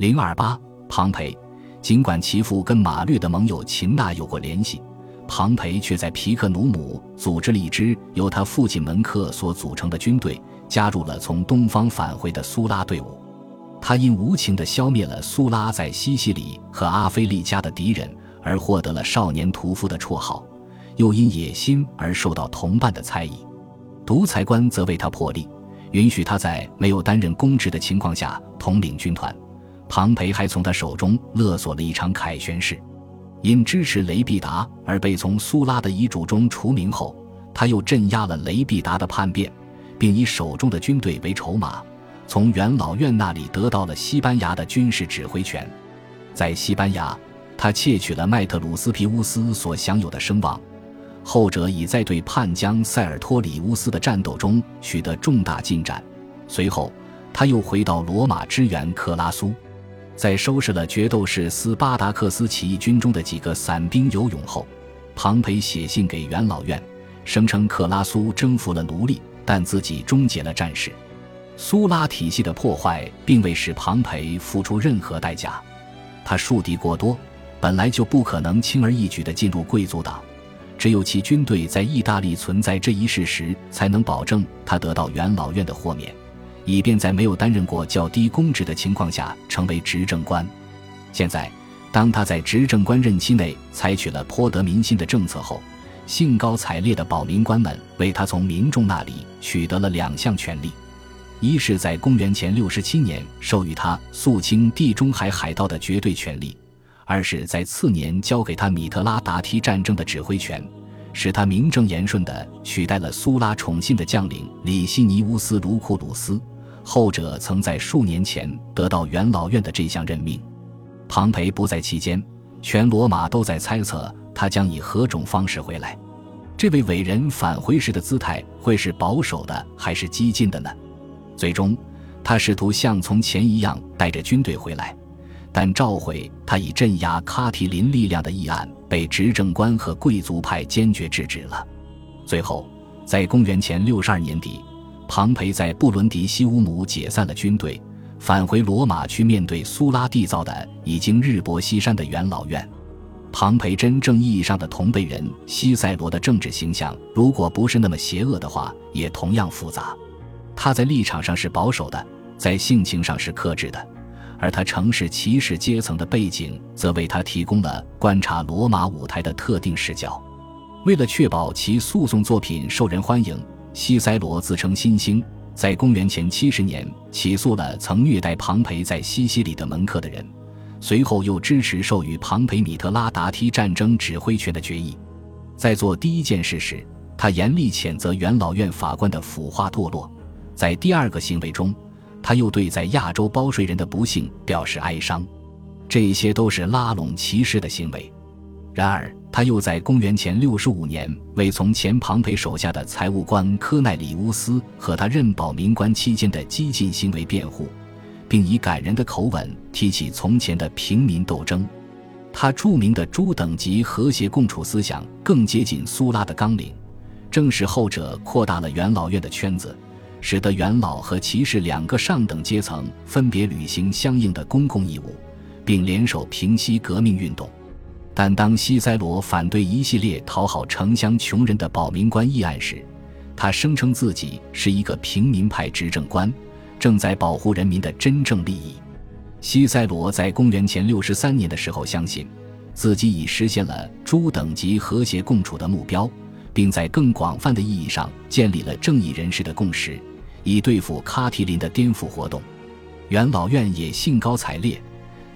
零二八，庞培。尽管其父跟马略的盟友秦纳有过联系，庞培却在皮克努姆组织了一支由他父亲门克所组成的军队，加入了从东方返回的苏拉队伍。他因无情地消灭了苏拉在西西里和阿非利加的敌人，而获得了“少年屠夫”的绰号，又因野心而受到同伴的猜疑。独裁官则为他破例，允许他在没有担任公职的情况下统领军团。庞培还从他手中勒索了一场凯旋式，因支持雷必达而被从苏拉的遗嘱中除名后，他又镇压了雷必达的叛变，并以手中的军队为筹码，从元老院那里得到了西班牙的军事指挥权。在西班牙，他窃取了麦特鲁斯皮乌斯所享有的声望，后者已在对叛将塞尔托里乌斯的战斗中取得重大进展。随后，他又回到罗马支援克拉苏。在收拾了决斗士斯巴达克斯起义军中的几个散兵游勇后，庞培写信给元老院，声称克拉苏征服了奴隶，但自己终结了战事。苏拉体系的破坏并未使庞培付出任何代价，他树敌过多，本来就不可能轻而易举地进入贵族党，只有其军队在意大利存在这一事实，才能保证他得到元老院的豁免。以便在没有担任过较低公职的情况下成为执政官。现在，当他在执政官任期内采取了颇得民心的政策后，兴高采烈的保民官们为他从民众那里取得了两项权利：一是，在公元前六十七年授予他肃清地中海海盗的绝对权利；二是，在次年交给他米特拉达梯战争的指挥权，使他名正言顺地取代了苏拉宠信的将领里西尼乌斯·卢库鲁斯。后者曾在数年前得到元老院的这项任命，庞培不在期间，全罗马都在猜测他将以何种方式回来。这位伟人返回时的姿态会是保守的还是激进的呢？最终，他试图像从前一样带着军队回来，但召回他以镇压卡提林力量的议案被执政官和贵族派坚决制止了。最后，在公元前六十二年底。庞培在布伦迪西乌姆解散了军队，返回罗马去面对苏拉缔造的已经日薄西山的元老院。庞培真正意义上的同辈人西塞罗的政治形象，如果不是那么邪恶的话，也同样复杂。他在立场上是保守的，在性情上是克制的，而他城市骑士阶层的背景，则为他提供了观察罗马舞台的特定视角。为了确保其诉讼作品受人欢迎。西塞罗自称新星，在公元前七十年起诉了曾虐待庞培在西西里的门客的人，随后又支持授予庞培米特拉达梯战争指挥权的决议。在做第一件事时，他严厉谴责元老院法官的腐化堕落；在第二个行为中，他又对在亚洲包税人的不幸表示哀伤。这些都是拉拢骑士的行为。然而，他又在公元前六十五年为从前庞培手下的财务官科奈里乌斯和他任保民官期间的激进行为辩护，并以感人的口吻提起从前的平民斗争。他著名的诸等级和谐共处思想更接近苏拉的纲领，正是后者扩大了元老院的圈子，使得元老和骑士两个上等阶层分别履行相应的公共义务，并联手平息革命运动。但当西塞罗反对一系列讨好城乡穷人的保民官议案时，他声称自己是一个平民派执政官，正在保护人民的真正利益。西塞罗在公元前六十三年的时候，相信自己已实现了诸等级和谐共处的目标，并在更广泛的意义上建立了正义人士的共识，以对付卡提林的颠覆活动。元老院也兴高采烈。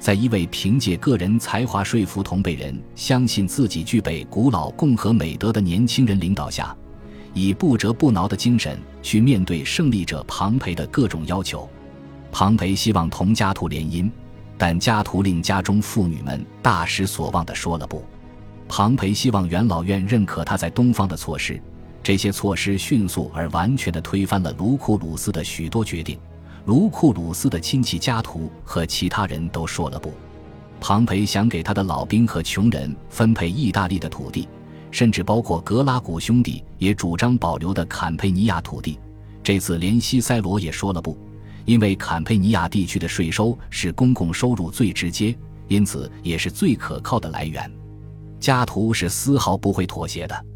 在一位凭借个人才华说服同辈人相信自己具备古老共和美德的年轻人领导下，以不折不挠的精神去面对胜利者庞培的各种要求。庞培希望同家徒联姻，但家徒令家中妇女们大失所望地说了不。庞培希望元老院认可他在东方的措施，这些措施迅速而完全地推翻了卢库鲁斯的许多决定。卢库鲁斯的亲戚家徒和其他人都说了不。庞培想给他的老兵和穷人分配意大利的土地，甚至包括格拉古兄弟也主张保留的坎佩尼亚土地。这次连西塞罗也说了不，因为坎佩尼亚地区的税收是公共收入最直接，因此也是最可靠的来源。加图是丝毫不会妥协的。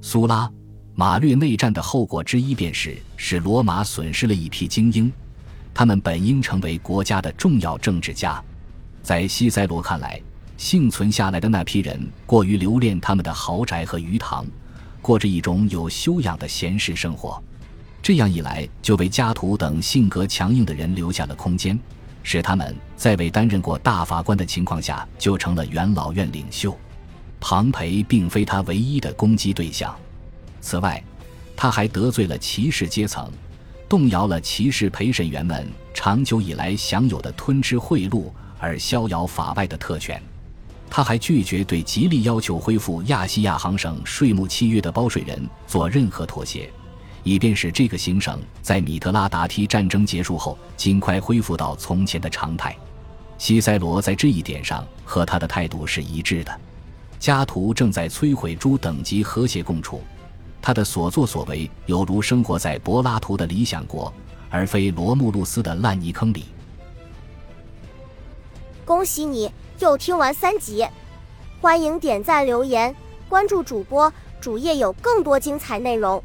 苏拉马略内战的后果之一便是使罗马损失了一批精英，他们本应成为国家的重要政治家。在西塞罗看来，幸存下来的那批人过于留恋他们的豪宅和鱼塘，过着一种有修养的闲适生活。这样一来，就为加图等性格强硬的人留下了空间，使他们在未担任过大法官的情况下就成了元老院领袖。庞培并非他唯一的攻击对象，此外，他还得罪了骑士阶层，动摇了骑士陪审员们长久以来享有的吞吃贿赂而逍遥法外的特权。他还拒绝对极力要求恢复亚细亚行省税目契约的包税人做任何妥协。以便使这个行省在米特拉达梯战争结束后尽快恢复到从前的常态，西塞罗在这一点上和他的态度是一致的。加图正在摧毁诸等级和谐共处，他的所作所为犹如生活在柏拉图的理想国，而非罗慕路斯的烂泥坑里。恭喜你又听完三集，欢迎点赞、留言、关注主播，主页有更多精彩内容。